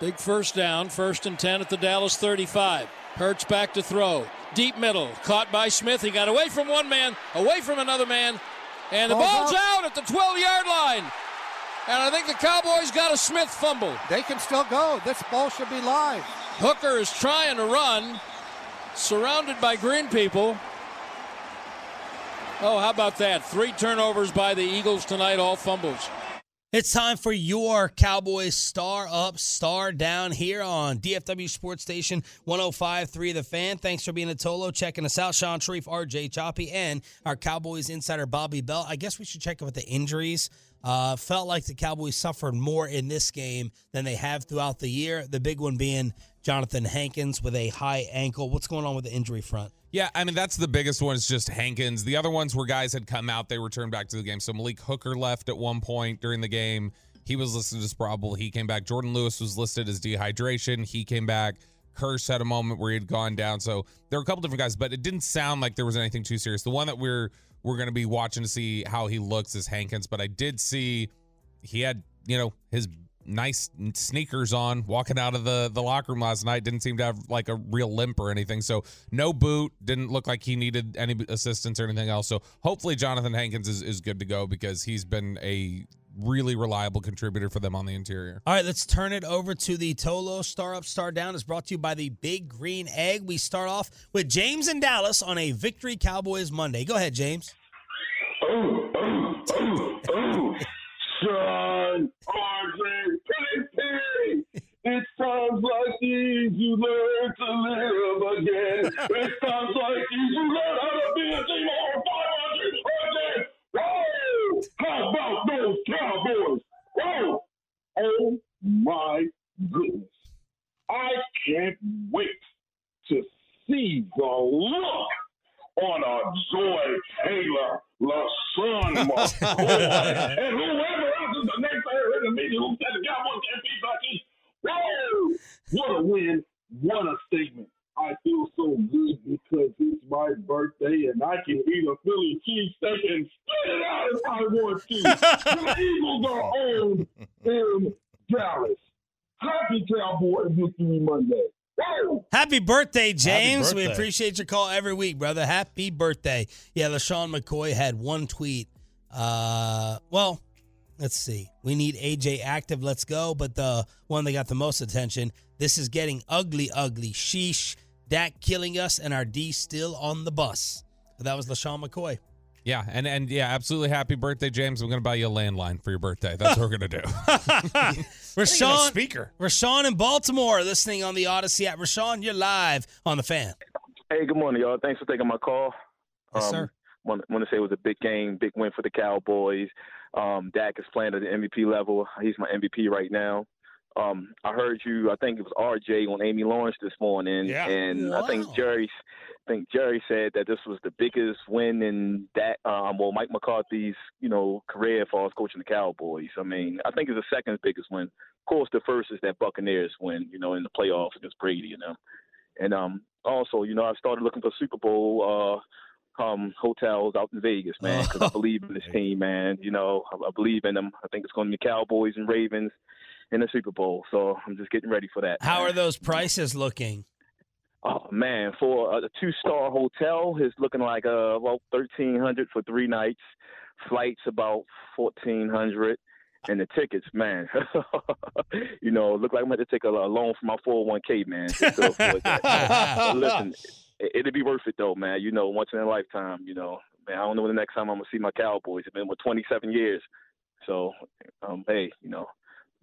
Big first down, first and 10 at the Dallas 35. Hurts back to throw. Deep middle, caught by Smith. He got away from one man, away from another man, and the ball's, out. at the 12 yard line. And I think the Cowboys got a Smith fumble. They can still go. This ball should be live. Hooker is trying to run, surrounded by green people. Oh, how about that? Three turnovers by the Eagles tonight, all fumbles. It's time for your Cowboys star up, star down here on DFW Sports Station 1053 The Fan. Thanks for being a Tolo, checking us out. Shan Shariff, RJ Choppy, and our Cowboys insider Bobby Belt. I guess we should check with the injuries. Uh, felt like the Cowboys suffered more in this game than they have throughout the year. The big one being Jonathan Hankins with a high ankle. What's going on with the injury front? Yeah, I mean that's the biggest one is just Hankins. The other ones were guys had come out, they returned back to the game. So Malik Hooker left at one point during the game. He was listed as probable. He came back. Jourdan Lewis was listed as dehydration. He came back. Kearse had a moment where he had gone down. So there were a couple different guys, but it didn't sound like there was anything too serious. The one that we're we're going to be watching to see how he looks is Hankins, but I did see he had you know his nice sneakers on walking out of the the locker room last night didn't seem to have like a real limp or anything. So no boot didn't look like he needed any assistance or anything else. So hopefully jonathan hankins is, is good to go because he's been a really reliable contributor for them on the interior. All right let's turn it over to the tolo star up star down is brought to you by the big green egg. We start off with james and dallas on a victory cowboys monday. Go ahead james. Oh, oh, oh, oh. Shan, RJ, Penny Penny. It's times like these you learn to live again. It's times like these you learn how to be a team over 500 Whoa! How about those Cowboys? Whoa! Oh my goodness. I can't wait to see the look on a Joy Taylor, LeSean McCoy, and whoever else is the next player in the media who said the Cowboys can't beat Bucky. Whoa! What a win. What a statement. I feel so good because it's my birthday and I can eat a Philly cheesesteak and spit it out if I want to. the Eagles are on in Dallas. Happy Cowboy Victory Monday. Happy birthday, James. Happy birthday. We appreciate your call every week, brother. Happy birthday. Yeah, LeSean McCoy had one tweet. Uh, well, let's see. We need AJ active. Let's go. But the one that got the most attention this is getting ugly, ugly. Sheesh. Dak killing us and our D still on the bus. That was LeSean McCoy. Yeah, and and yeah, absolutely happy birthday, James. I'm going to buy you a landline for your birthday. That's what we're going to do. Rashawn, speaker. Rashawn in Baltimore listening on the Audacy app. Rashawn, you're live on the fan. Hey, good morning, y'all. Thanks for taking my call. Yes, um, sir. Want, want to say it was a big game, big win for the Cowboys. Um, Dak is playing at the MVP level. He's my MVP right now. Um, I heard you. I think it was RJ on Amy Lawrence this morning, Yeah. and I think Jerry, I think Jerry said that this was the biggest win in that. Um, well, Mike McCarthy's you know career as far as coaching the Cowboys. I mean, I think it's the second biggest win. Of course, the first is that Buccaneers win, you know, in the playoffs against Brady and them. And um, also, you know, I started looking for Super Bowl uh, um, hotels out in Vegas, man, because I believe in this team, man. You know, I, I believe in them. I think it's going to be Cowboys and Ravens in the Super Bowl. So I'm just getting ready for that. How are those prices looking? Oh man, for a two star hotel, it's looking like uh about thirteen hundred for three nights. Flights about fourteen hundred, and the tickets, man. you know, look like I'm going to take a, loan from my four hundred one k, man. just to afford that. But listen, it, it'd be worth it though, man. You know, once in a lifetime. You know, man. I don't know when the next time I'm gonna see my Cowboys. It's been twenty seven years, so um, hey, you know.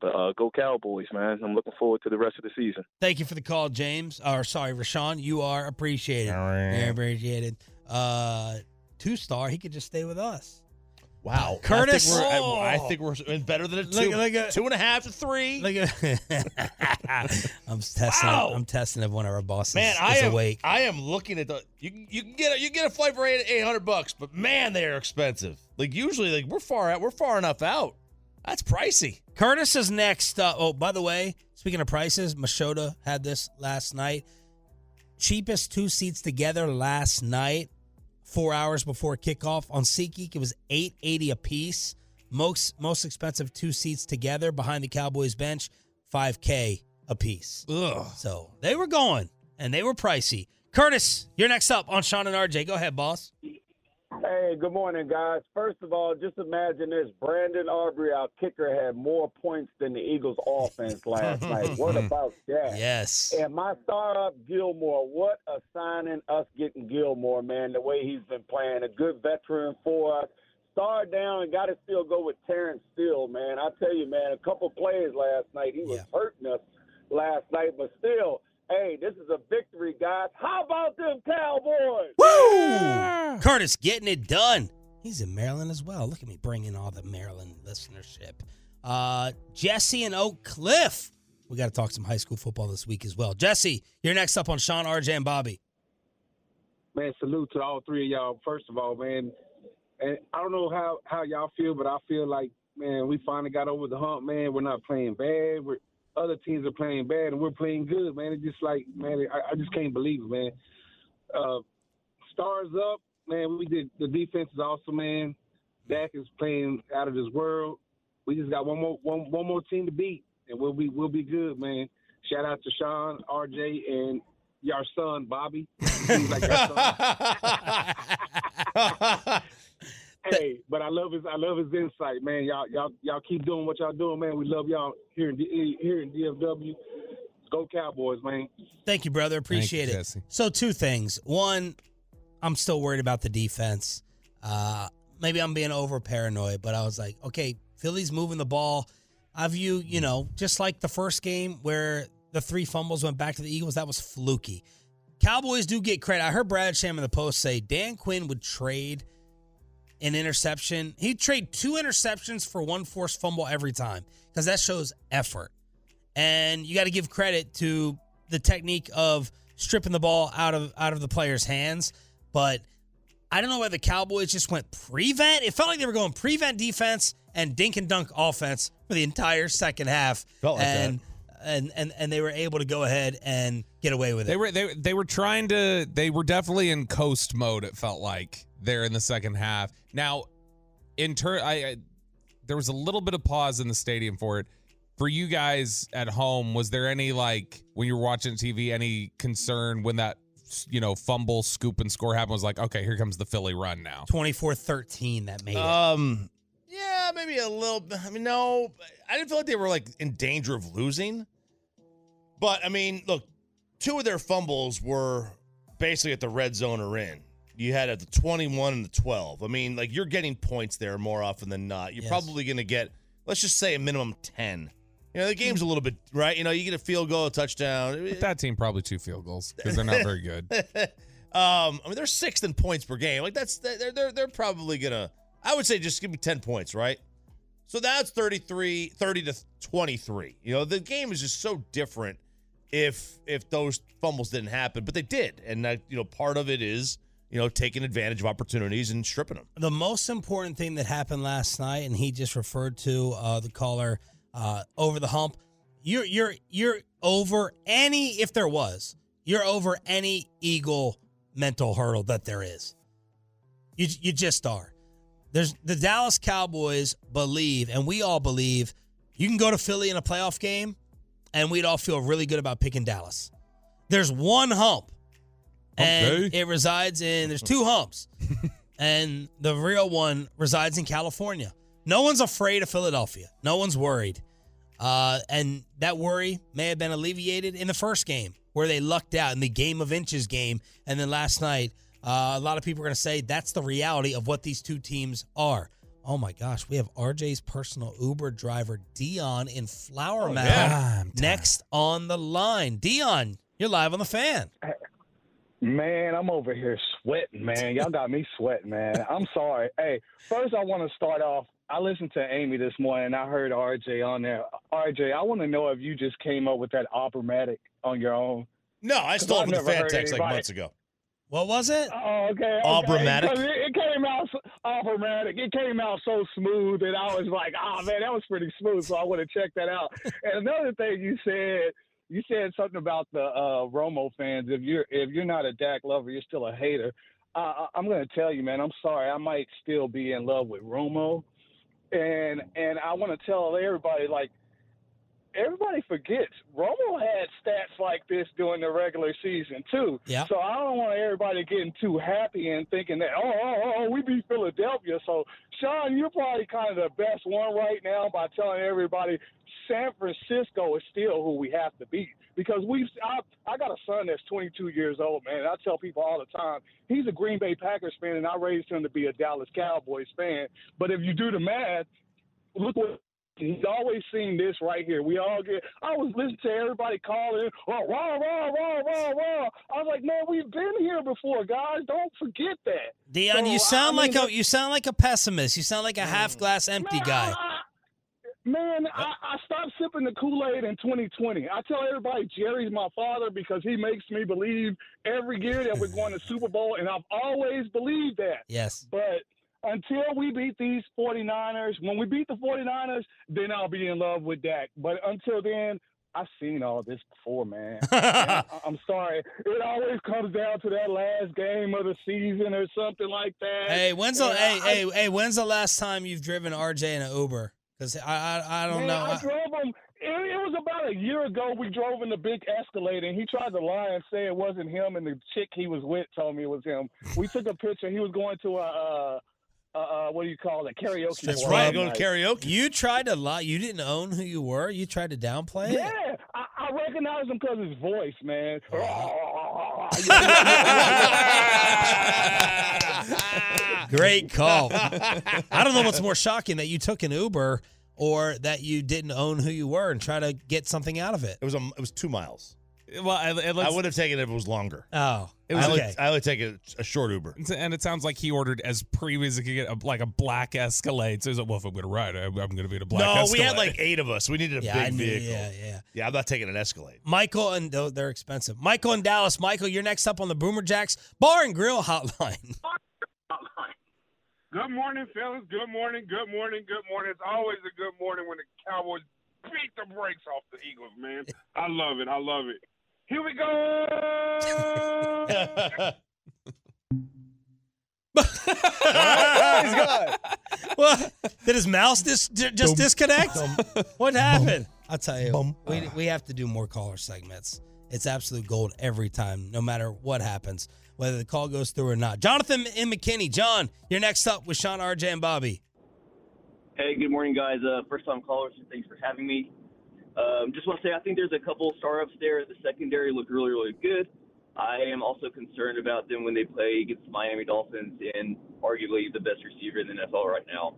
But uh, go Cowboys, man! I'm looking forward to the rest of the season. Thank you for the call, James. Or sorry, Rashawn. You are appreciated. You're appreciated. Uh, two star. He could just stay with us. Wow, Curtis. I think we're. I, I think we're better than a Look- two, look at- two and a half to three. Look at. I'm testing. Wow. I'm testing if one of our bosses Man, is I am awake. I am looking at the you can- you can get a, you can get a flight for eight eight hundred bucks, but man, they are expensive. Like usually, like we're far out, we're far enough out. That's pricey. Curtis is next. Uh, oh, by the way, speaking of prices, Machota had this last night. Cheapest two seats together last night, four hours before kickoff on SeatGeek. It was eight eighty a piece. Most most expensive two seats together behind the Cowboys bench, five k a piece. Ugh. So they were going and they were pricey. Curtis, you're next up on Shan and RJ. Go ahead, boss. Hey, good morning, guys. First of all, just imagine this: Brandon Aubrey, our kicker, had more points than the Eagles' offense last night. What about that? Yes. And my startup, Gilmore. What a signing! Us getting Gilmore, man. The way he's been playing, a good veteran for us. Star down and got to still go with Terence Steele, man. I tell you, man, a couple plays last night. He was hurting us last night, but still, hey, this is a victory, guys. How about them Cowboys? Woo! Curtis getting it done. He's in Maryland as well. Look at me bringing all the Maryland listenership. Uh, Jesse and Oak Cliff. We got to talk some high school football this week as well. Jesse, you're next up on Shan, RJ, and Bobby. man, salute to all three of y'all. First of all, man, and I don't know how how y'all feel, but I feel like man, we finally got over the hump. Man, we're not playing bad. We're other teams are playing bad, and we're playing good. Man, it's just like man, I, I just can't believe it, man. Uh, stars up, man. We did the defense is awesome, man. Dak is playing out of this world. We just got one more one one more team to beat, and we'll be we'll be good, man. Shout out to Shan, RJ, and your son Bobby. Like your son. hey, but I love his I love his insight, man. Y'all y'all y'all keep doing what y'all doing, man. We love y'all here in D- here in DFW. Go Cowboys, man. Thank you, brother. Appreciate you, it. Jesse. So, two things. One, I'm still worried about the defense. Uh, maybe I'm being over paranoid, but I was like, okay, Philly's moving the ball. I view, you know, just like the first game where the three fumbles went back to the Eagles, that was fluky. Cowboys do get credit. I heard Brad Sham in the post say Dan Quinn would trade an interception. He'd trade two interceptions for one forced fumble every time because that shows effort. And you got to give credit to the technique of stripping the ball out of out of the player's hands. But I don't know why the Cowboys just went prevent. It felt like they were going prevent defense and dink and dunk offense for the entire second half. Felt like and, and and and they were able to go ahead and get away with it. They were they they were trying to they were definitely in coast mode. It felt like there in the second half. Now, in turn, I, I there was a little bit of pause in the stadium for it. For you guys at home, was there any like when you were watching TV any concern when that you know fumble, scoop, and score happened? Was like, okay, here comes the Philly run now. 24-13 that made it. Um, yeah, maybe a little. bit. I mean, no, I didn't feel like they were like in danger of losing. But I mean, look, two of their fumbles were basically at the red zone or in. You had at the 21 and the 12. I mean, like you're getting points there more often than not. You're Yes. probably going to get, let's just say, a minimum 10. You know, the game's a little bit right. You know, you get a field goal, a touchdown. But that team probably two field goals because they're not very good. um, I mean, they're sixth in points per game. Like that's they're they're they're probably gonna. I would say just give me ten points, right? So that's 33, 30 to 23. You know, the game is just so different if if those fumbles didn't happen, but they did. And that, you know, part of it is, you know, taking advantage of opportunities and stripping them. The most important thing that happened last night, and he just referred to uh, the caller uh, over the hump. You're you're you're over any if there was you're over any Eagle mental hurdle that there is. You you just are. There's the Dallas Cowboys believe, and we all believe, you can go to Philly in a playoff game, and we'd all feel really good about picking Dallas. There's one hump, and Okay. it resides in. There's two humps, and the real one resides in California. No one's afraid of Philadelphia. No one's worried. Uh, and that worry may have been alleviated in the first game where they lucked out in the game of inches game. And then last night, uh, a lot of people are going to say that's the reality of what these two teams are. Oh my gosh, we have RJ's personal Uber driver, Dion, in Flower Mound yeah. next on the line. Dion, you're live on the fan. Man, I'm over here sweating, man. Y'all got me sweating, man. I'm sorry. Hey, first I want to start off. I listened to Amy this morning and I heard RJ on there. RJ, I want to know if you just came up with that operatic on your own. No, I stole it from the fan text like months ago. What was it? Oh, okay. okay. It, it came out so- operatic. It came out so smooth and I was like, oh man, that was pretty smooth. So I want to check that out. and another thing you said, you said something about the uh, Romo fans. If you're if you're not a Dak lover, you're still a hater. Uh, I'm going to tell you, man. I'm sorry. I might still be in love with Romo, and and I want to tell everybody like everybody forgets Romo had stats like this during the regular season too. Yeah. So I don't want everybody getting too happy and thinking that oh oh oh we beat Philadelphia. So Shan, you're probably kind of the best one right now by telling everybody San Francisco is still who we have to beat because we've I, I got a son that's 22 years old, man. And I tell people all the time he's a Green Bay Packers fan, and I raised him to be a Dallas Cowboys fan. But if you do the math, look what he's always seen this right here. We all get. I was listening to everybody calling, oh, rah, rah, rah, rah, rah. I was like, man, we've been here before, guys. Don't forget that. Dion, So, you sound I like mean, a you sound like a pessimist. You sound like a half mm. glass empty Man, guy. I- Man, I, I stopped sipping the Kool Aid in 2020. I tell everybody Jerry's my father because he makes me believe every year that we're going to Super Bowl, and I've always believed that. Yes. But until we beat these 49ers, when we beat the 49ers, then I'll be in love with Dak. But until then, I've seen all this before, man. I, I'm sorry. It always comes down to that last game of the season or something like that. Hey, when's the And hey I- hey hey when's the last time you've driven RJ in an Uber? Because I, I I don't Man, know. I I- drove him. It, it was about a year ago. We drove in the big Escalade, and he tried to lie and say it wasn't him, and the chick he was with told me it was him. We took a picture. He was going to a, uh, uh, uh, what do you call it, karaoke. That's club right. night. karaoke. You tried to lie. You didn't own who you were. You tried to downplay it. Yeah, I, I recognized him because his voice, man. Great call. I don't know what's more shocking that you took an Uber or that you didn't own who you were and try to get something out of it. It was a, it was two miles. Well, I, I would have taken it if it was longer. Oh, It was okay. like, I would take a, a short Uber. And it sounds like he ordered as premium as he could get, a, like a black Escalade. So he's like, well, if I'm going to ride, I'm, I'm going to be in a black no, Escalade. we had like eight of us. We needed a Yeah, I big knew- vehicle. yeah, yeah. Yeah, I'm not taking an Escalade. Michael and oh, they're expensive. Michael and Dallas. Michael, you're next up on the Boomer Jacks Bar and Grill Hotline. Good morning, fellas. Good morning. Good morning. Good morning. It's always a good morning when the Cowboys beat the brakes off the Eagles, man. I love it. I love it. Here we go. What? Did his mouse dis- j- just disconnect? what happened? I'll tell you. We, we have to do more caller segments. It's absolute gold every time, no matter what happens, whether the call goes through or not. Jonathan and McKinney. John, you're next up with Shan, RJ, and Bobby. Hey, good morning, guys. Uh, first time callers, thanks for having me. Um, just want to say I think there's a couple startups there. The secondary looked really, really good. I am also concerned about them when they play against the Miami Dolphins and arguably the best receiver in the NFL right now.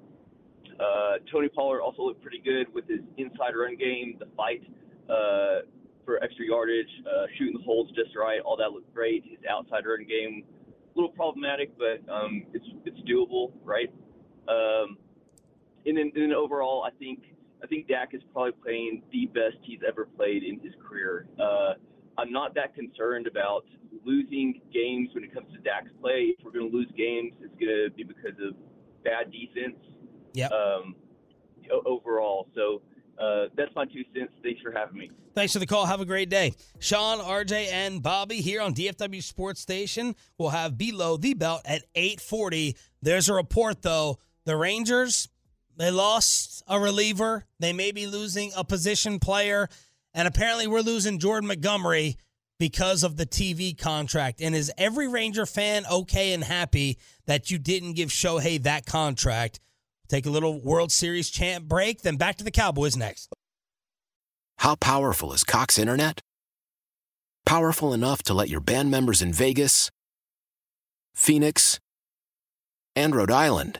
Uh, Tony Pollard also looked pretty good with his inside run game, the fight uh, for extra yardage, uh, shooting the holes just right. All that looked great. His outside run game, a little problematic, but um, it's it's doable, right? Um, and then, and then overall, I think I think Dak is probably playing the best he's ever played in his career. Uh, I'm not that concerned about losing games when it comes to Dak's play. If we're going to lose games, it's going to be because of bad defense. Yep. Um, overall, so uh, that's my two cents. Thanks for having me. Thanks for the call. Have a great day. Shan, RJ, and Bobby here on DFW Sports Station. We'll have below the belt at 840. There's a report, though. The Rangers, they lost a reliever. They may be losing a position player. And apparently we're losing Jordan Montgomery because of the TV contract. And is every Ranger fan okay and happy that you didn't give Shohei that contract? Take a little World Series chant break, then back to the Cowboys next. How powerful is Cox Internet? Powerful enough to let your band members in Vegas, Phoenix, and Rhode Island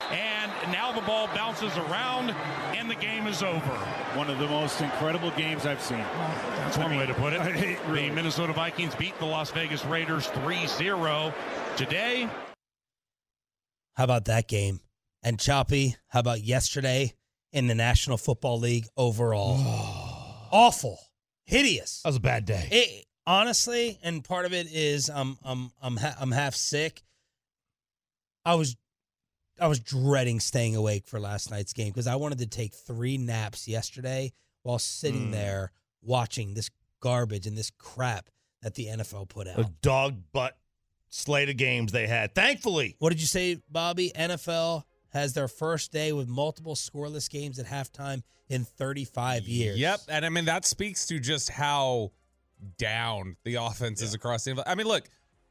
And now the ball bounces around, and the game is over. One of the most incredible games I've seen. That's one way to put it. the Minnesota Vikings beat the Las Vegas Raiders 3 0. Today, How about that game? And Choppy, how about yesterday in the National Football League overall? Awful. Hideous. That was a bad day. It, honestly, and part of it is I'm I'm I'm ha- I'm half sick. I was I was dreading staying awake for last night's game because I wanted to take three naps yesterday while sitting Mm. there watching this garbage and this crap that the NFL put out. A dog butt slate of games they had. Thankfully. What did you say, Bobby? NFL has their first day with multiple scoreless games at halftime in 35 years. Yep, and I mean that speaks to just how down the offense is across the. I mean, look,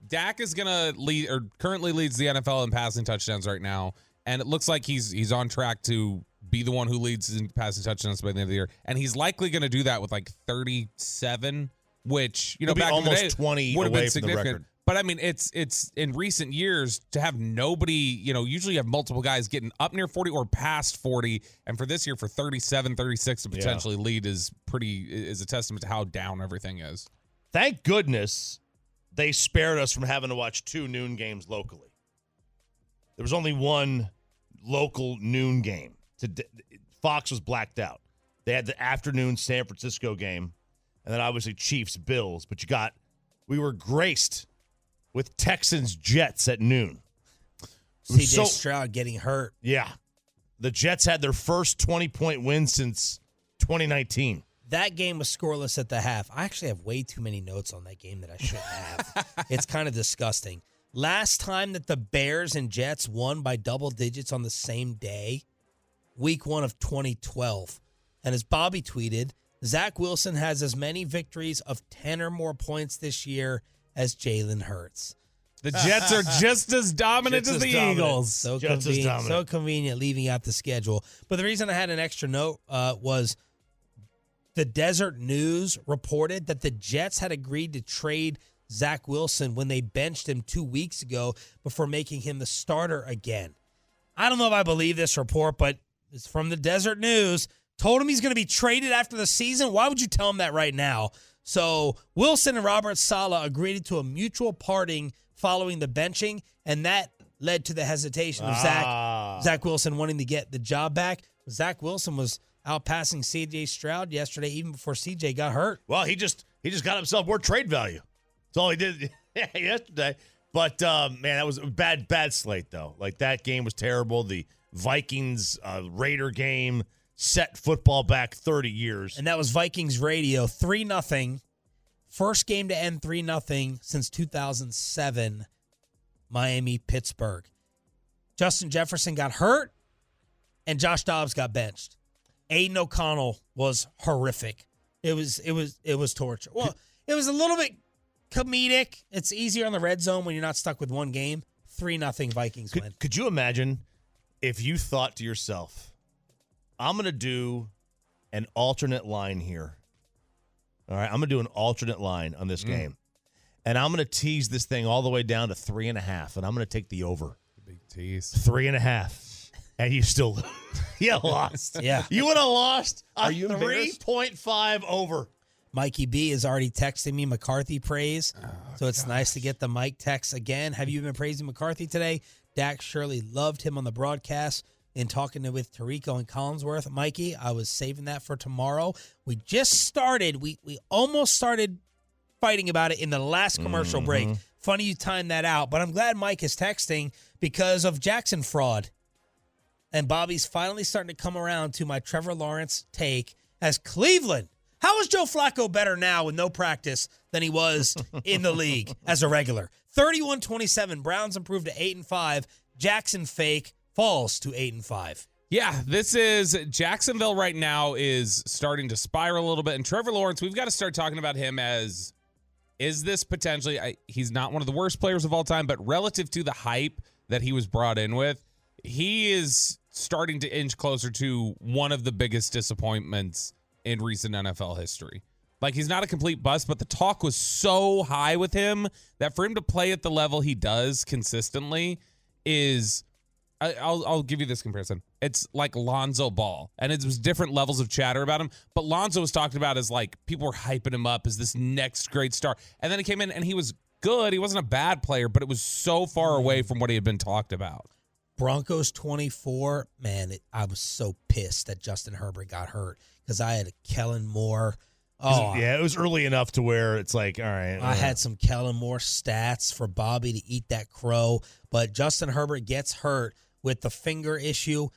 Dak is gonna lead or currently leads the NFL in passing touchdowns right now, and it looks like he's he's on track to be the one who leads in passing touchdowns by the end of the year, and he's likely going to do that with like 37, which you know be back in the almost day 20 would have been significant. But I mean, it's it's in recent years to have nobody, you know, usually you have multiple guys getting up near 40 or past 40. And for this year, for 37, 36 to Yeah. potentially lead is pretty, is a testament to how down everything is. Thank goodness they spared us from having to watch two noon games locally. There was only one local noon game. Today, Fox was blacked out. They had the afternoon San Francisco game, and then obviously Chiefs Bills. But you got, we were graced with Texans Jets at noon. CJ so- Stroud getting hurt. yeah, the Jets had their first twenty point win since 2019. That game was scoreless at the half. I actually have way too many notes on that game that I shouldn't have. it's kind of disgusting. Last time that the Bears and Jets won by double digits on the same day, week one of 2012. And as Bobby tweeted, Zach Wilson has as many victories of 10 or more points this year as Jalen Hurts. The Jets are just as dominant Just as as the dominant. Eagles. So Just as convenient, dominant. so convenient leaving out the schedule. But the reason I had an extra note uh, was the Deseret News reported that the Jets had agreed to trade Zach Wilson when they benched him two weeks ago before making him the starter again. I don't know if I believe this report, but it's from the Deseret News. Told him he's going to be traded after the season. Why would you tell him that right now? So Wilson and Robert Saleh agreed to a mutual parting following the benching, and that led to the hesitation of Ah. Zach Zach Wilson wanting to get the job back. Zach Wilson was out passing CJ Stroud yesterday, even before CJ got hurt. Well, he just he just got himself more trade value. That's all he did yesterday. But um, man, that was a bad bad slate though. Like that game was terrible. The Vikings uh, Raider game set football back 30 years. And that was Vikings radio, 3 nothing. First game to end 3 nothing since 2007, Miami Pittsburgh. Justin Jefferson got hurt and Josh Dobbs got benched. Aidan O'Connell was horrific. It was it was it was torture. Well, it was a little bit comedic. It's easier on the red zone when you're not stuck with one game. 3 nothing Vikings win. Could, could you imagine if you thought to yourself, I'm going to do an alternate line here. All right. I'm going to do an alternate line on this Mm. game. And I'm going to tease this thing all the way down to three and a half. And I'm going to take the over. Big tease. Three and a half. And you still you lost. Yeah. You would have lost a Are you 3.5 over. Mikey B is already texting me McCarthy praise. Oh, so it's nice to get the Mike text again. Have you been praising McCarthy today? Dak Shirley loved him on the broadcast in talking to, with Tirico and Collinsworth. Mikey, I was saving that for tomorrow. We just started. We we almost started fighting about it in the last commercial break. Mm-hmm. Funny you timed that out, but I'm glad Mike is texting because of Jackson fraud. And Bobby's finally starting to come around to my Trevor Lawrence take as Cleveland. How is Joe Flacco better now with no practice than he was in the league as a regular? 31 27. Browns improved to 8 and 5. Jackson fake falls to 8 and 5. Yeah, this is Jacksonville right now is starting to spiral a little bit. And Trevor Lawrence, we've got to start talking about him as is this potentially, I, he's not one of the worst players of all time, but relative to the hype that he was brought in with, he is starting to inch closer to one of the biggest disappointments in recent NFL history. Like he's not a complete bust, but the talk was so high with him that for him to play at the level he does consistently is I, I'll I'll give you this comparison. It's like Lonzo Ball, and it was different levels of chatter about him. But Lonzo was talked about as like people were hyping him up as this next great star, and then he came in and he was good. He wasn't a bad player, but it was so far mm-hmm. away from what he had been talked about. Broncos 24. Man, it, I was so pissed that Justin Herbert got hurt because I had a Kellen Moore. Oh, yeah, it was early enough to where it's like, all right. I uh, had some Kellen Moore stats for Bobby to eat that crow, but Justin Herbert gets hurt with the finger issue.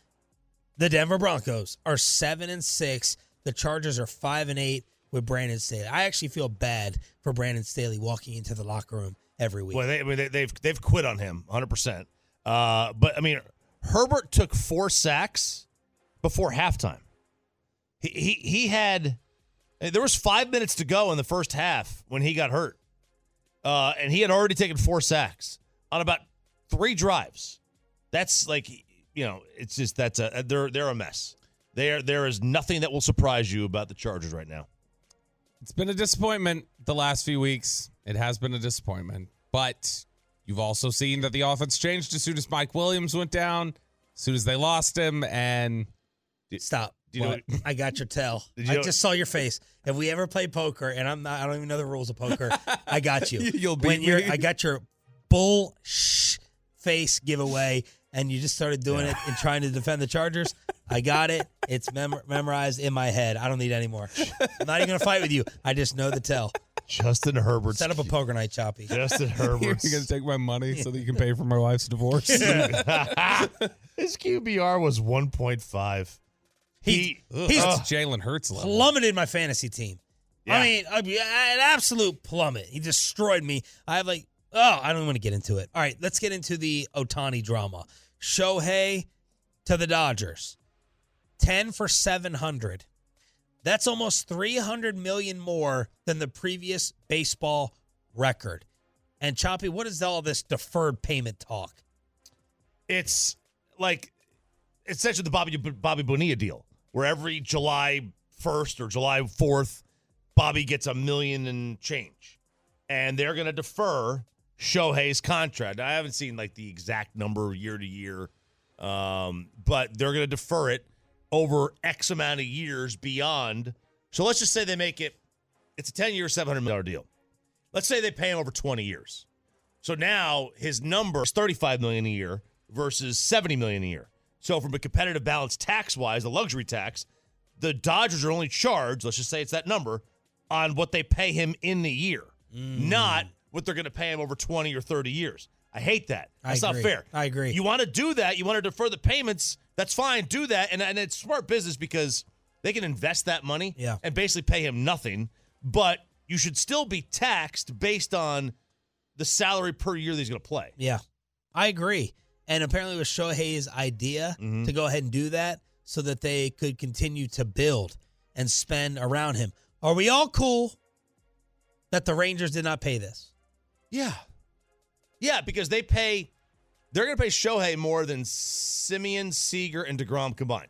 The Denver Broncos are seven and six. The Chargers are five and eight with Brandon Staley. I actually feel bad for Brandon Staley walking into the locker room every week. Well, they, I mean, they, they've they've quit on him 100. percent Uh, but I mean, Herbert took four sacks before halftime. He he he had there was five minutes to go in the first half when he got hurt, uh, and he had already taken four sacks on about three drives. That's like you know, it's just that's a they're they're a mess. There there is nothing that will surprise you about the Chargers right now. It's been a disappointment the last few weeks. It has been a disappointment, but you've also seen that the offense changed as soon as Mike Williams went down, as soon as they lost him, and Stop. you know What? I got your tell. Did you I know- just saw your face. If we ever play poker, and I'm not, I don't even know the rules of poker. I got you. You'll when beat you're, me. I got your bull face giveaway, and you just started doing it and trying to defend the Chargers. I got it. It's mem- memorized in my head. I don't need any more. I'm not even gonna fight with you. I just know the tell. Justin Herbert Set up a poker night, Choppy. Justin Herbert. you're going to take my money so that you can pay for my wife's divorce. His QBR was 1.5. He, Ugh, he's that's Jalen Hurts level. plummeted my fantasy team. Yeah. I mean, I mean, an absolute plummet. He destroyed me. I have like, oh, I don't want to get into it. All right, let's get into the Ohtani drama. Shohei to the Dodgers, ten for seven hundred. That's almost three hundred million more than the previous baseball record. And Choppy, what is all this deferred payment talk? It's like essentially the Bobby Bobby Bonilla deal, where every July first or July fourth, Bobby gets a million and change, and they're going to defer Shohei's contract. I haven't seen like the exact number year to year, um, but they're going to defer it over X amount of years beyond. So let's just say they make it. It's a ten year, seven hundred million deal. Let's say they pay him over twenty years. So now his number is thirty five million a year versus seventy million a year. So from a competitive balance tax wise, the luxury tax, the Dodgers are only charged. Let's just say it's that number on what they pay him in the year, not what they're going to pay him over 20 or 30 years. I hate that. That's not fair. I agree. You want to do that, you want to defer the payments, that's fine. Do that. And, and it's smart business because they can invest that money Yeah. and basically pay him nothing, but you should still be taxed based on the salary per year that he's going to play. Yeah, I agree. And apparently, it was Shohei's idea Mm-hmm. to go ahead and do that so that they could continue to build and spend around him. Are we all cool that the Rangers did not pay this? Yeah. Yeah, because they pay, they're going to pay Shohei more than Semien, Seager, and DeGrom combined.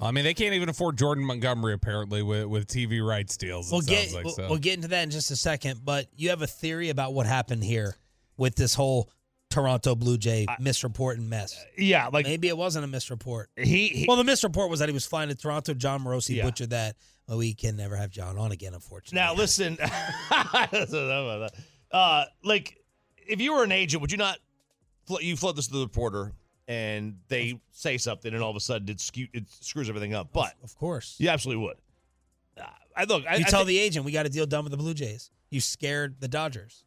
I mean, they can't even afford Jordan Montgomery apparently with, with TV rights deals. We'll sounds get like we'll, so. we'll get into that in just a second. But you have a theory about what happened here with this whole Toronto Blue Jay misreport and mess. Uh, yeah, like maybe it wasn't a misreport. He, he well, the misreport was that he was flying to Toronto. Jon Morosi Yeah. butchered that. Well, we can never have John on again, unfortunately. Now, listen, uh, like if you were an agent, would you not? fl- You float this to the reporter, and they say something, and all of a sudden it, skew, it screws everything up. But of course, you absolutely would. Uh, I look. I, you I tell think- the agent we got a deal done with the Blue Jays. You scared the Dodgers.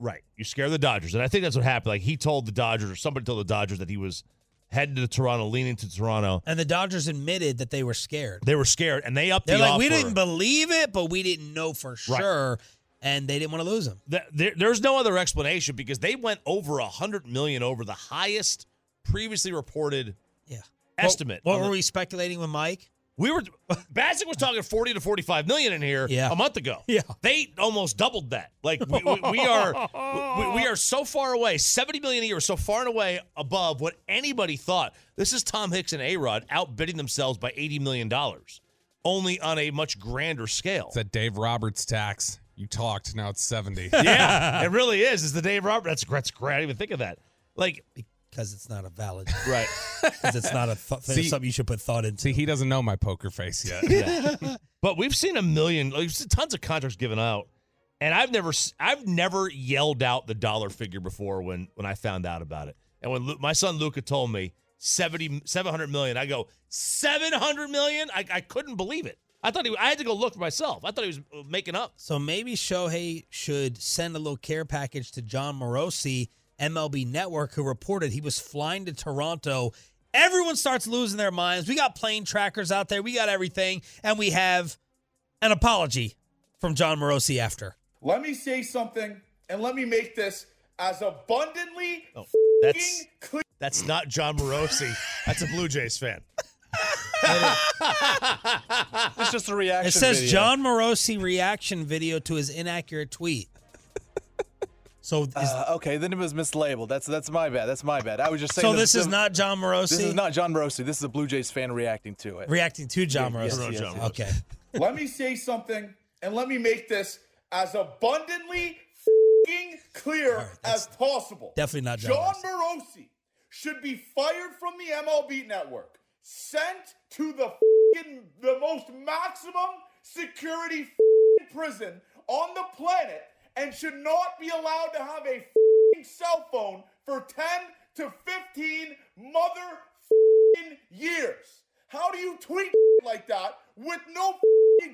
Right. You scare the Dodgers. And I think that's what happened. Like he told the Dodgers or somebody told the Dodgers that he was heading to Toronto, leaning to Toronto. And the Dodgers admitted that they were scared. They were scared and they upped They're the like, we didn't believe it, but we didn't know for Right. sure, and they didn't want to lose him. Th- there, there's no other explanation because they went over a hundred million over the highest previously reported Yeah. estimate. What on were the- we speculating with Mike? We were Bassick was talking 40 to 45 million in here Yeah. a month ago. Yeah. They almost doubled that. Like we, we, we are we, we are so far away. 70 million a year so far and away above what anybody thought. This is Tom Hicks and A-Rod outbidding themselves by 80 million dollars. Only on a much grander scale. It's that Dave Roberts tax. You talked, now it's 70. yeah, it really is. It's the Dave Roberts. That's, that's great. I didn't even think of that. Like Because it's not a valid. Right. Because it's not a th- See- something you should put thought into. See, he doesn't know my poker face yet. Yeah. but we've seen a million, like, we've seen tons of contracts given out, and I've never, s- I've never yelled out the dollar figure before when when I found out about it. And when Lu- my son Luca told me 70, 700 million, I go 700 million. I, I couldn't believe it. I thought he, I had to go look for myself. I thought he was uh, making up. So maybe Shohei should send a little care package to Jon Morosi, MLB Network, who reported he was flying to Toronto. Everyone starts losing their minds. We got plane trackers out there. We got everything. And we have an apology from Jon Morosi after. Let me say something, and let me make this as abundantly Oh, That's that's not Jon Morosi. That's a Blue Jays fan. It's just a reaction. It says video. Jon Morosi reaction video to his inaccurate tweet. So, is, Uh, okay, then it was mislabeled. That's that's my bad. That's my bad. I was just saying. so the- this is the- not Jon Morosi This is not Jon Morosi. This is a Blue Jays fan reacting to it. reacting to John Yeah, yes, Morosi. yes, yes. Okay. let me say something, and let me make this as abundantly fing clear as possible. definitely not John Jon Morosi should be fired from the MLB network, sent to the the most maximum security prison on the planet, and should not be allowed to have a cell phone for 10 to 15 mother years. How do you tweet like that with no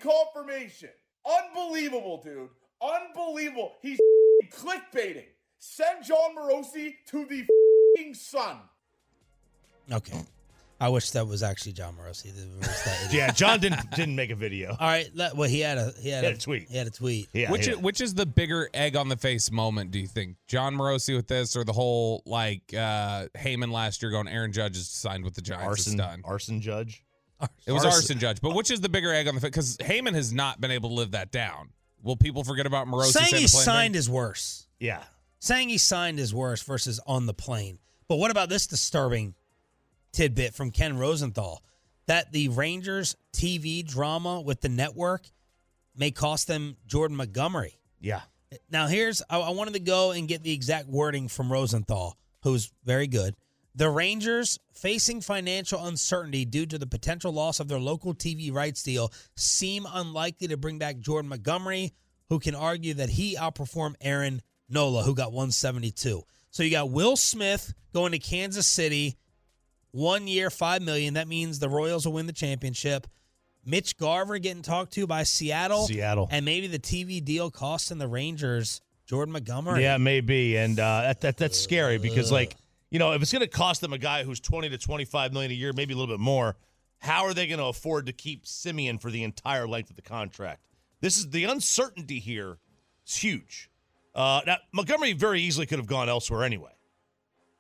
confirmation? Unbelievable, dude. Unbelievable. He's clickbaiting. Send Jon Morosi to the sun. Okay. I wish that was actually Jon Morosi. that was that idiot. Yeah, John didn't didn't make a video. All right. Let, well, he had a he had, He had a tweet. He had a tweet. Yeah, which is, which is the bigger egg on the face moment? Do you think Jon Morosi with this, or the whole like uh Heyman last year going Aaron Judge is signed with the Giants? arson It's done. arson judge. It was Arson. arson. Judge, but which is the bigger egg on the face? Because Heyman has not been able to live that down. Will people forget about Morosi? Saying saying he signed thing? is worse. Yeah. Saying he signed is worse versus on the plane. But what about this disturbing tidbit from Ken Rosenthal that the Rangers TV drama with the network may cost them Jordan Montgomery? Yeah. Now, here's I, I wanted to go and get the exact wording from Rosenthal, who's very good. The Rangers, facing financial uncertainty due to the potential loss of their local TV rights deal, seem unlikely to bring back Jordan Montgomery, who can argue that he outperformed Aaron Nola, who got 172. So you got Will Smith going to Kansas City, one year, five million. That means the Royals will win the championship. Mitch Garver getting talked to by Seattle. Seattle. And maybe the TV deal costing the Rangers Jordan Montgomery. Yeah, maybe, and uh, that, that that's scary because, like, you know, if it's going to cost them a guy who's twenty to twenty five million a year, maybe a little bit more, how are they going to afford to keep Semien for the entire length of the contract? This is the uncertainty here. It's huge. Uh, now Montgomery very easily could have gone elsewhere anyway.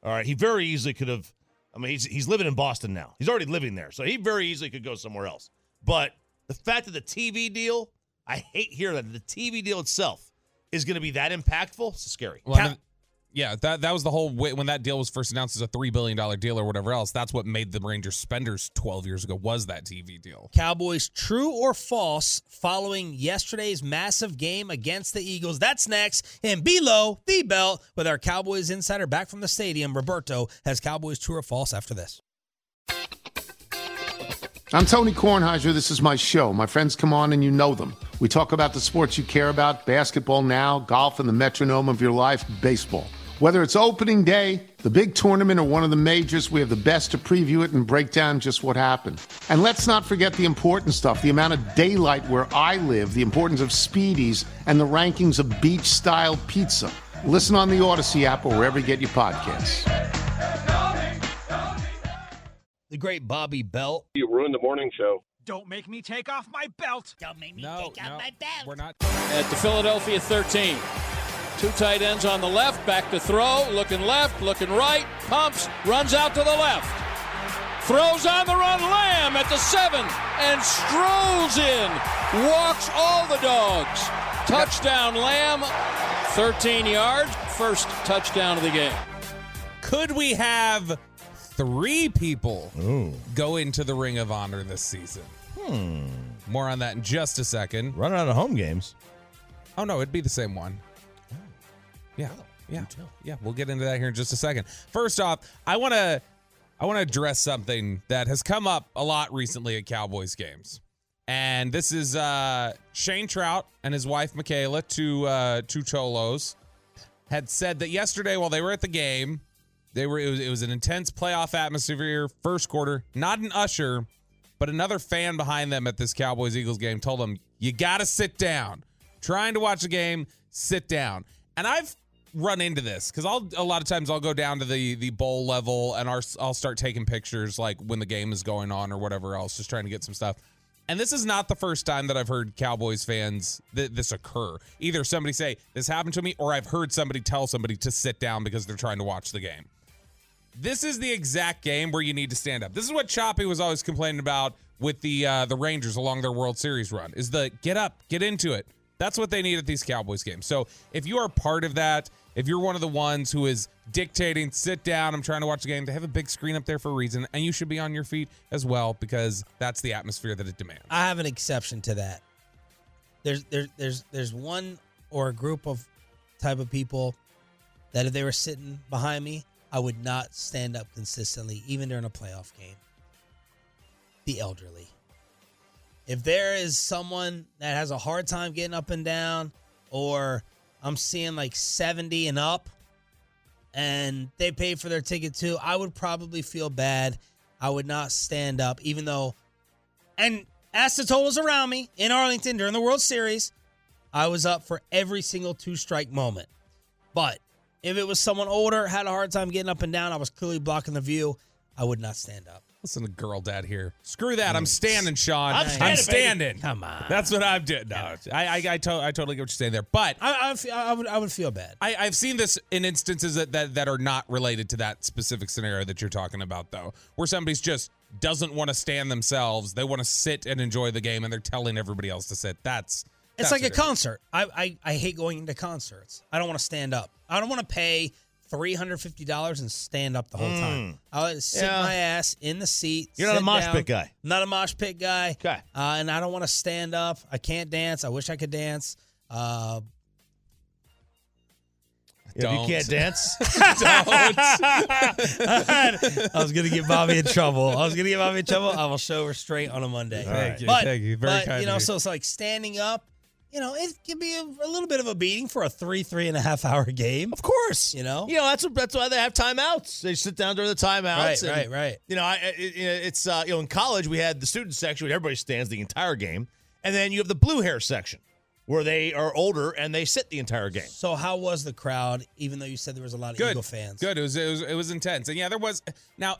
All right, he very easily could have. I mean, he's he's living in Boston now. He's already living there, so he very easily could go somewhere else. But the fact that the TV deal, I hate hearing that the TV deal itself is going to be that impactful. It's scary. Well, yeah, that that was the whole when that deal was first announced as a three billion dollar deal or whatever else. That's what made the Rangers spenders twelve years ago was that TV deal. Cowboys true or false following yesterday's massive game against the Eagles. That's next. And below the belt with our Cowboys insider back from the stadium, Roberto has Cowboys true or false after this. I'm Tony Kornheiser. This is my show. My friends come on and you know them. We talk about the sports you care about basketball now, golf, and the metronome of your life, baseball. Whether it's opening day, the big tournament, or one of the majors, we have the best to preview it and break down just what happened. And let's not forget the important stuff the amount of daylight where I live, the importance of speedies, and the rankings of beach style pizza. Listen on the Audacy app or wherever you get your podcasts. The great Bobby Belt. You ruined the morning show. Don't make me take off my belt. Don't make me take off my belt. We're not. At the Philadelphia 13. Two tight ends on the left, back to throw, looking left, looking right, pumps, runs out to the left. Throws on the run, Lamb at the seven, and strolls in. Walks all the dogs. Touchdown, Lamb. 13 yards. First touchdown of the game. Could we have three people go into the Ring of Honor this season? Hmm. More on that in just a second. Running out of home games. Oh no, it'd be the same one. Yeah, yeah, yeah. We'll get into that here in just a second. First off, I want to I want to address something that has come up a lot recently at Cowboys games, and this is uh, Shane Trout and his wife Michaela, two uh, two cholos, had said that yesterday while they were at the game, they were it was, it was an intense playoff atmosphere first quarter. Not an usher, but another fan behind them at this Cowboys Eagles game told them you got to sit down. Trying to watch the game, sit down. And I've run into this because I'll a lot of times I'll go down to the the bowl level and I'll, start taking pictures like when the game is going on or whatever else, just trying to get some stuff. And this is not the first time that I've heard Cowboys fans th- this occur. Either somebody say this happened to me, or I've heard somebody tell somebody to sit down because they're trying to watch the game. This is the exact game where you need to stand up. This is what Choppy was always complaining about with the uh, the Rangers along their World Series run. Is the get up, get into it. That's what they need at these Cowboys games. So if you are part of that, if you're one of the ones who is dictating, sit down, I'm trying to watch the game, they have a big screen up there for a reason, and you should be on your feet as well because that's the atmosphere that it demands. I have an exception to that. There's there's there's there's one or a group of type of people that if they were sitting behind me, I would not stand up consistently, even during a playoff game. The elderly. If there is someone that has a hard time getting up and down, or I'm seeing like 70 and up, and they pay for their ticket too, I would probably feel bad. I would not stand up, even though, and as the totals around me in Arlington during the World Series, I was up for every single two strike moment. But if it was someone older, had a hard time getting up and down, I was clearly blocking the view, I would not stand up. Listen to girl dad here. Screw that. I'm mm. standing, Shan. I'm standing, baby. standing. Come on. That's what I'm doing. No, I, I, I, to- I totally get what you're saying there. But I, I, fe- I would, I would feel bad. I, I've seen this in instances that, that that are not related to that specific scenario that you're talking about, though, where somebody's just doesn't want to stand themselves. They want to sit and enjoy the game, and they're telling everybody else to sit. That's It's That's like a what it is. concert. I, I I hate going into concerts. I don't want to stand up. I don't want to pay three hundred fifty dollars and stand up the whole time. Mm. I want to sit Yeah. my ass in the seat. You're not a mosh down. pit guy. Not a mosh pit guy. Okay. Uh, and I don't want to stand up. I can't dance. I wish I could dance. Uh, If you Don't. can't dance, I was gonna get Bobby in trouble. I was gonna get Bobby in trouble. I will show her straight on a Monday. Thank you, But, thank you. Very but kind you know, you. so it's like standing up. You know, it can be a, a little bit of a beating for a three, three and a half hour game. Of course. You know? You know that's what, that's why they have timeouts. They sit down during the timeouts. Right, and, right, right. You know, I, it- it's uh, you know in college we had the student section where everybody stands the entire game, and then you have the blue hair section where they are older and they sit the entire game. So how was the crowd? Even though you said there was a lot of Good Eagle fans. Good. It was, it was it was intense, and yeah, there was. Now,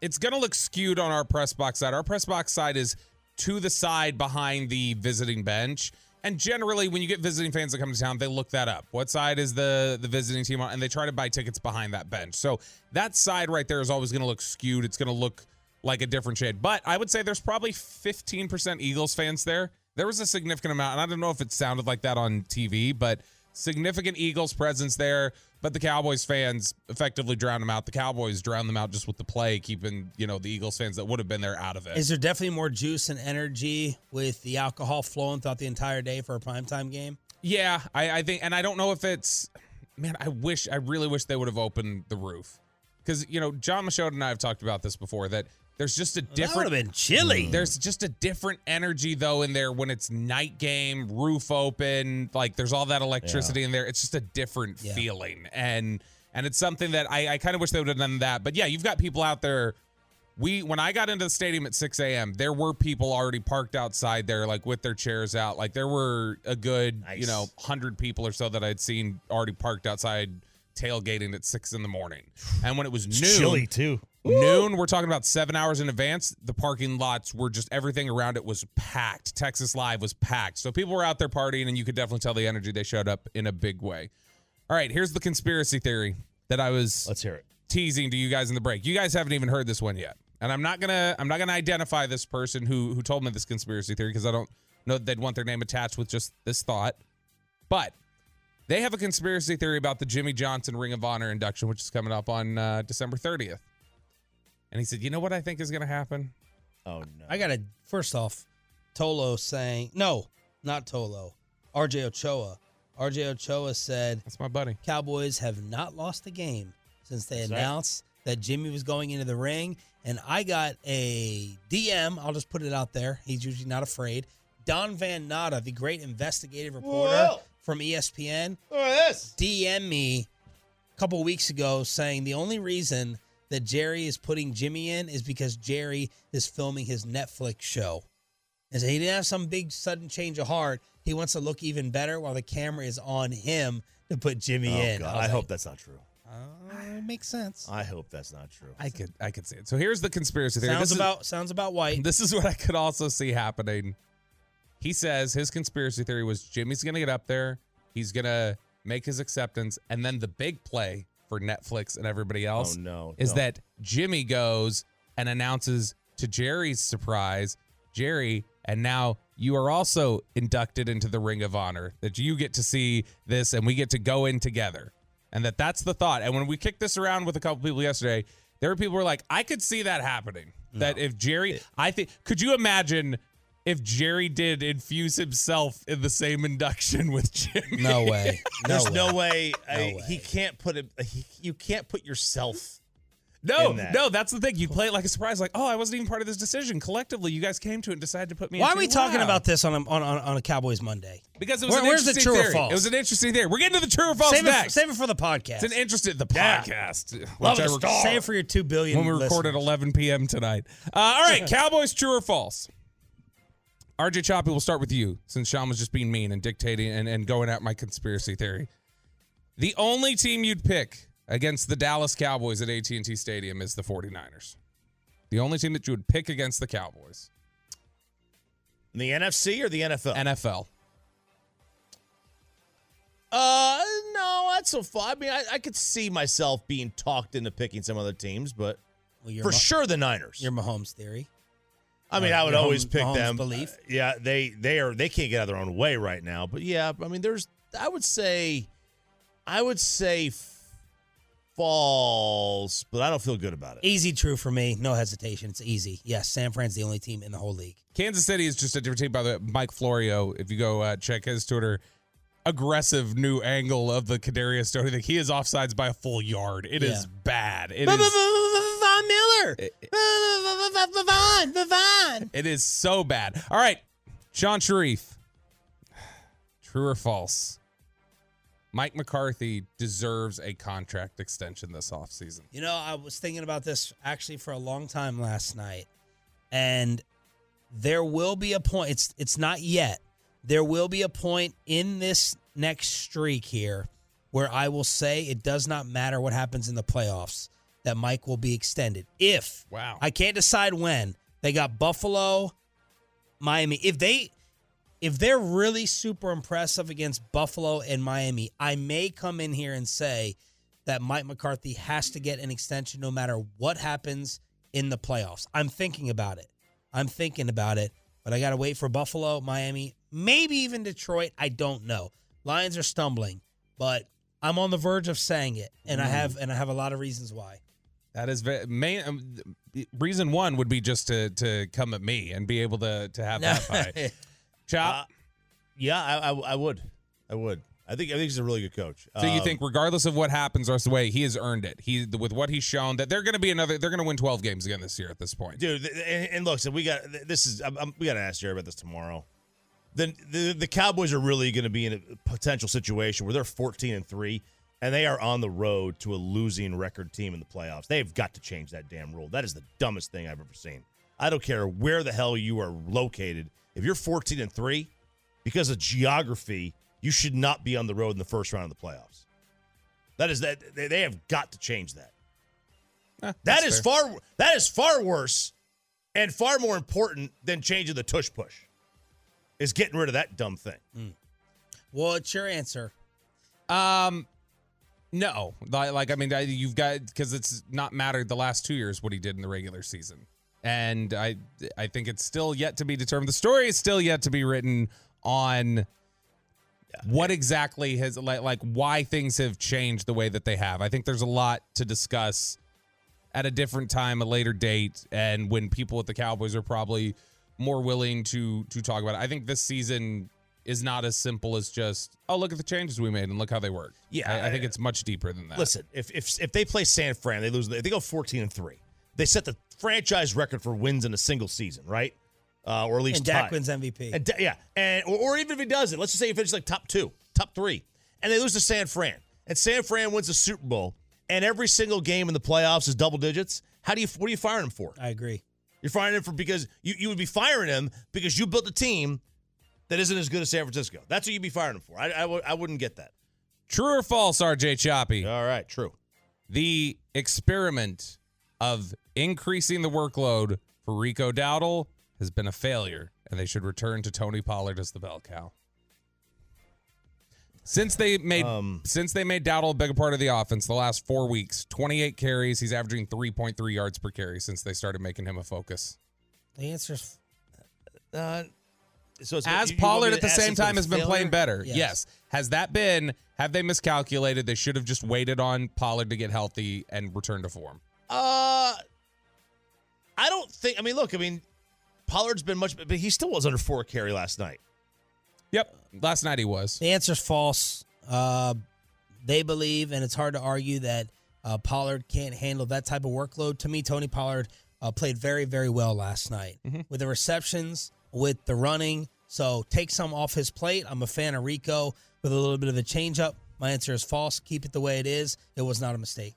it's gonna look skewed on our press box side. Our press box side is to the side behind the visiting bench. And generally, when you get visiting fans that come to town, they look that up. What side is the the visiting team on? And they try to buy tickets behind that bench. So that side right there is always going to look skewed. It's going to look like a different shade. But I would say there's probably 15% Eagles fans there. There was a significant amount, and I don't know if it sounded like that on TV, but significant Eagles presence there. But the Cowboys fans effectively drowned them out. The Cowboys drowned them out just with the play, keeping you know the Eagles fans that would have been there out of it. Is there definitely more juice and energy with the alcohol flowing throughout the entire day for a primetime game? Yeah, I, I think, and I don't know if it's, man, I wish, I really wish they would have opened the roof. Because, you know, Jon Machota and I have talked about this before that there's just a different. would've been chilly. There's just a different energy, though, in there when it's night game, roof open, like there's all that electricity in there. It's just a different Yeah. feeling. And, and it's something that I, I kind of wish they would have done that. But yeah, you've got people out there. We when I got into the stadium at 6 a.m., there were people already parked outside there, like with their chairs out. Like there were a good, you know, hundred people or so that I'd seen already parked outside tailgating at six in the morning. And when it was noon, chilly, too. Noon, we're talking about seven hours in advance. The parking lots were just everything around it was packed. Texas Live was packed. So people were out there partying, and you could definitely tell the energy. They showed up in a big way. All right, here's the conspiracy theory that I was Let's hear it. teasing to you guys in the break. You guys haven't even heard this one yet. And I'm not gonna I'm not gonna identify this person who who told me this conspiracy theory because I don't know that they'd want their name attached with just this thought. But they have a conspiracy theory about the Jimmy Johnson Ring of Honor induction, which is coming up on uh, December 30th. And he said, "You know what I think is going to happen? Oh no! I got to first off, Tolo saying no, not Tolo, RJ Ochoa. RJ Ochoa said That's my buddy. Cowboys have not lost a game since they That's right. announced that Jimmy was going into the ring. And I got a DM. I'll just put it out there. He's usually not afraid. Don Van Natta, the great investigative reporter Whoa. from ESPN, Look at this. DM me a couple weeks ago saying the only reason that Jerry is putting Jimmy in is because Jerry is filming his Netflix show. And so he didn't have some big sudden change of heart. He wants to look even better while the camera is on him to put Jimmy Oh, in. God. was I hope that's not true. uh, it makes sense. I hope that's not true. I could I could see it. So here's the conspiracy theory. Sounds This is- about sounds about white. This is what I could also see happening. He says his conspiracy theory was Jimmy's going to get up there, he's going to make his acceptance, and then the big play for Netflix and everybody oh, else Oh, no, is that Jimmy goes and announces to Jerry's surprise, Jerry, and now you are also inducted into the Ring of Honor. That you get to see this and we get to go in together. And that that's the thought. And when we kicked this around with a couple people yesterday, there were people who were like, I could see that happening. That if Jerry, I think, could you imagine if Jerry did infuse himself in the same induction with Jimmy? No way. No There's way. no way. No I, way. He can't put it. He, you can't put yourself. No, that. no, that's the thing. You play it like a surprise, like, oh, I wasn't even part of this decision. Collectively, you guys came to it and decided to put me. Why are we too. talking about this on a, on, on, on a Cowboys Monday? Because it was Where- an where's the interesting true or theory. false? It was an interesting theory. We're getting to the true or false Save it, save it for the podcast. It's an interesting the Yeah. podcast. Love which I the rec- star. Save it for your two billion when we record at 11 p.m. tonight. Uh, all right, Cowboys true or false? RJ Choppy, we'll start with you since Shan was just being mean and dictating and, and going at my conspiracy theory. The only team you'd pick against the Dallas Cowboys at AT&T Stadium is the 49ers. The only team that you would pick against the Cowboys. In the NFC or the NFL? NFL. Uh, no, that's so far. I mean, I, I could see myself being talked into picking some other teams, but Well, your for Mah- sure the Niners. Your Mahomes theory. I mean, uh, I would always Mahomes- pick Mahomes them. Belief. Uh, yeah, they they are they can't get out of their own way right now. But yeah, I mean, there's I would say, I would say f- false, but I don't feel good about it. Easy true for me. No hesitation. It's easy. Yes, San Fran's the only team in the whole league. Kansas City is just a different team. By the way, Mike Florio, if you go uh, check his Twitter, aggressive new angle of the Kadarius Stoney thing. He is offsides by a full yard. It is Yeah. bad. It Von is. Miller. Von, Von. It is so bad. All right, Shan Shariff. True or false? Mike McCarthy deserves a contract extension this offseason. You know, I was thinking about this actually for a long time last night, and there will be a point. It's it's not yet. There will be a point in this next streak here where I will say it does not matter what happens in the playoffs that Mike will be extended. If wow, I can't decide when they got Buffalo, Miami. If they if they're really super impressive against Buffalo and Miami, I may come in here and say that Mike McCarthy has to get an extension no matter what happens in the playoffs. I'm thinking about it. I'm thinking about it, but I got to wait for Buffalo, Miami, maybe even Detroit. I don't know. Lions are stumbling, but I'm on the verge of saying it, and I Mm. have and I have a lot of reasons why. That is ve- main um, reason one would be just to to come at me and be able to to have that fight. Chop. Uh, yeah, I, I, I would, I would. I think I think he's a really good coach. So you Um, think, regardless of what happens the rest of the way, he has earned it. He with what he's shown that they're going to be another. They're going to win twelve games again this year at this point. dude. And, and look, so we got this is I'm, I'm- we got to ask Jerry about this tomorrow. Then the the Cowboys are really going to be in a potential situation where they're 14 and three, and they are on the road to a losing record team in the playoffs. They've got to change that damn rule. That is the dumbest thing I've ever seen. I don't care where the hell you are located. If you're 14 and three, because of geography, you should not be on the road in the first round of the playoffs. That is that they, have got to change that. that that's fair. far that is far worse and far more important than changing the tush push. Is getting rid of that dumb thing. Well, it's your answer. Um, no, like, I mean, you've got because it's not mattered the last two years what he did in the regular season, and I I think it's still yet to be determined. The story is still yet to be written on what exactly has like like why things have changed the way that they have. I think there's a lot to discuss at a different time, a later date, and when people at the Cowboys are probably more willing to to talk about it. I think this season is not as simple as just oh look at the changes we made and look how they work. Yeah, I, I think it's much deeper than that. Listen, if if if they play San Fran, they lose. They go 14 and three, they set the franchise record for wins in a single season, right? Uh, or at least And Dak tied. wins MVP. And Da- yeah, and or, or even if he doesn't, let's just say he finishes like top two, top three, and they lose to San Fran, and San Fran wins the Super Bowl, and every single game in the playoffs is double digits. How do you what are you firing him for? I agree. You're firing him for because you, you would be firing him because you built a team that isn't as good as San Francisco. That's what you'd be firing him for. I I, would, I wouldn't get that. True or false, RJ Choppy? All right, true. The experiment of increasing the workload for Rico Dowdle has been a failure, and they should return to Tony Pollard as the bell cow. Since they made Um, since they made Dowdle a bigger part of the offense the last four weeks, 28 carries, he's averaging 3.3 yards per carry since they started making him a focus. The answer's Uh, so it's, As you- you Pollard me at the same time has been failure? playing better. Yes. Yes. Has that been, have they miscalculated? They should have just waited on Pollard to get healthy and return to form. Uh, I don't think. I mean, look. I mean, Pollard's been much, but he still was under four carry last night. Yep. Last night he was. The answer's false. Uh, they believe, and it's hard to argue that uh, Pollard can't handle that type of workload. To me, Tony Pollard uh, played very, very well last night with the receptions, with the running. So take some off his plate. I'm a fan of Rico with a little bit of a changeup. My answer is false. Keep it the way it is. It was not a mistake.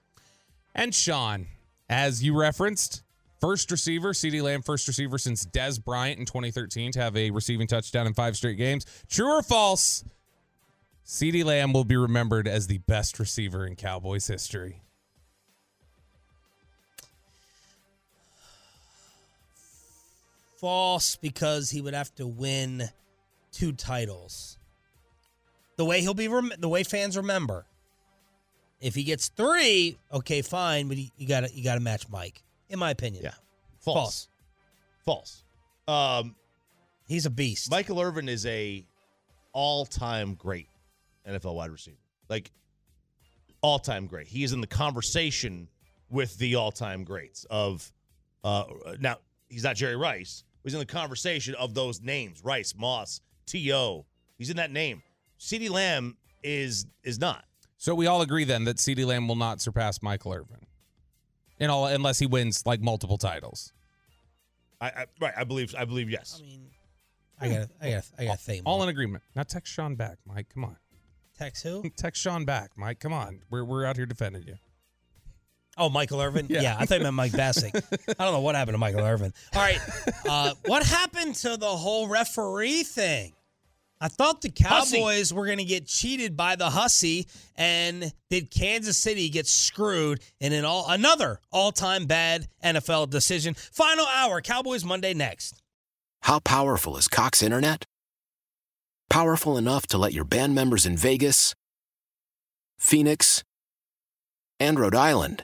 And Shan, as you referenced, first receiver, CeeDee Lamb, first receiver since Dez Bryant in 2013 to have a receiving touchdown in five straight games. True or false? CeeDee Lamb will be remembered as the best receiver in Cowboys history. False because he would have to win two titles. The way he'll be, rem- the way fans remember. If he gets three, okay, fine, but he, you got to you got to match Mike, in my opinion. Yeah, false. False. Um, He's a beast. Michael Irvin is a all-time great NFL wide receiver. Like all-time great. He is in the conversation with the all-time greats of uh now he's not Jerry Rice. But He's in the conversation of those names, Rice, Moss, T.O. He's in that name. CeeDee Lamb is is not. So we all agree then that CeeDee Lamb will not surpass Michael Irvin. In all unless he wins like multiple titles. I, I right, I believe I believe yes. I mean, I got I got I got to think. All in agreement. Now text Shan back, Mike. Come on. Text who? Text Shan back, Mike. Come on. We're we're out here defending you. Oh, Michael Irvin? Yeah. Yeah, I thought you meant Mike Bassick. I don't know what happened to Michael Irvin. All right. Uh, what happened to the whole referee thing? I thought the Hussey. Cowboys were going to get cheated by the Hussy, and did Kansas City get screwed in an all another all-time bad NFL decision? Final hour, Cowboys Monday next. How powerful is Cox Internet? Powerful enough to let your band members in Vegas, Phoenix, and Rhode Island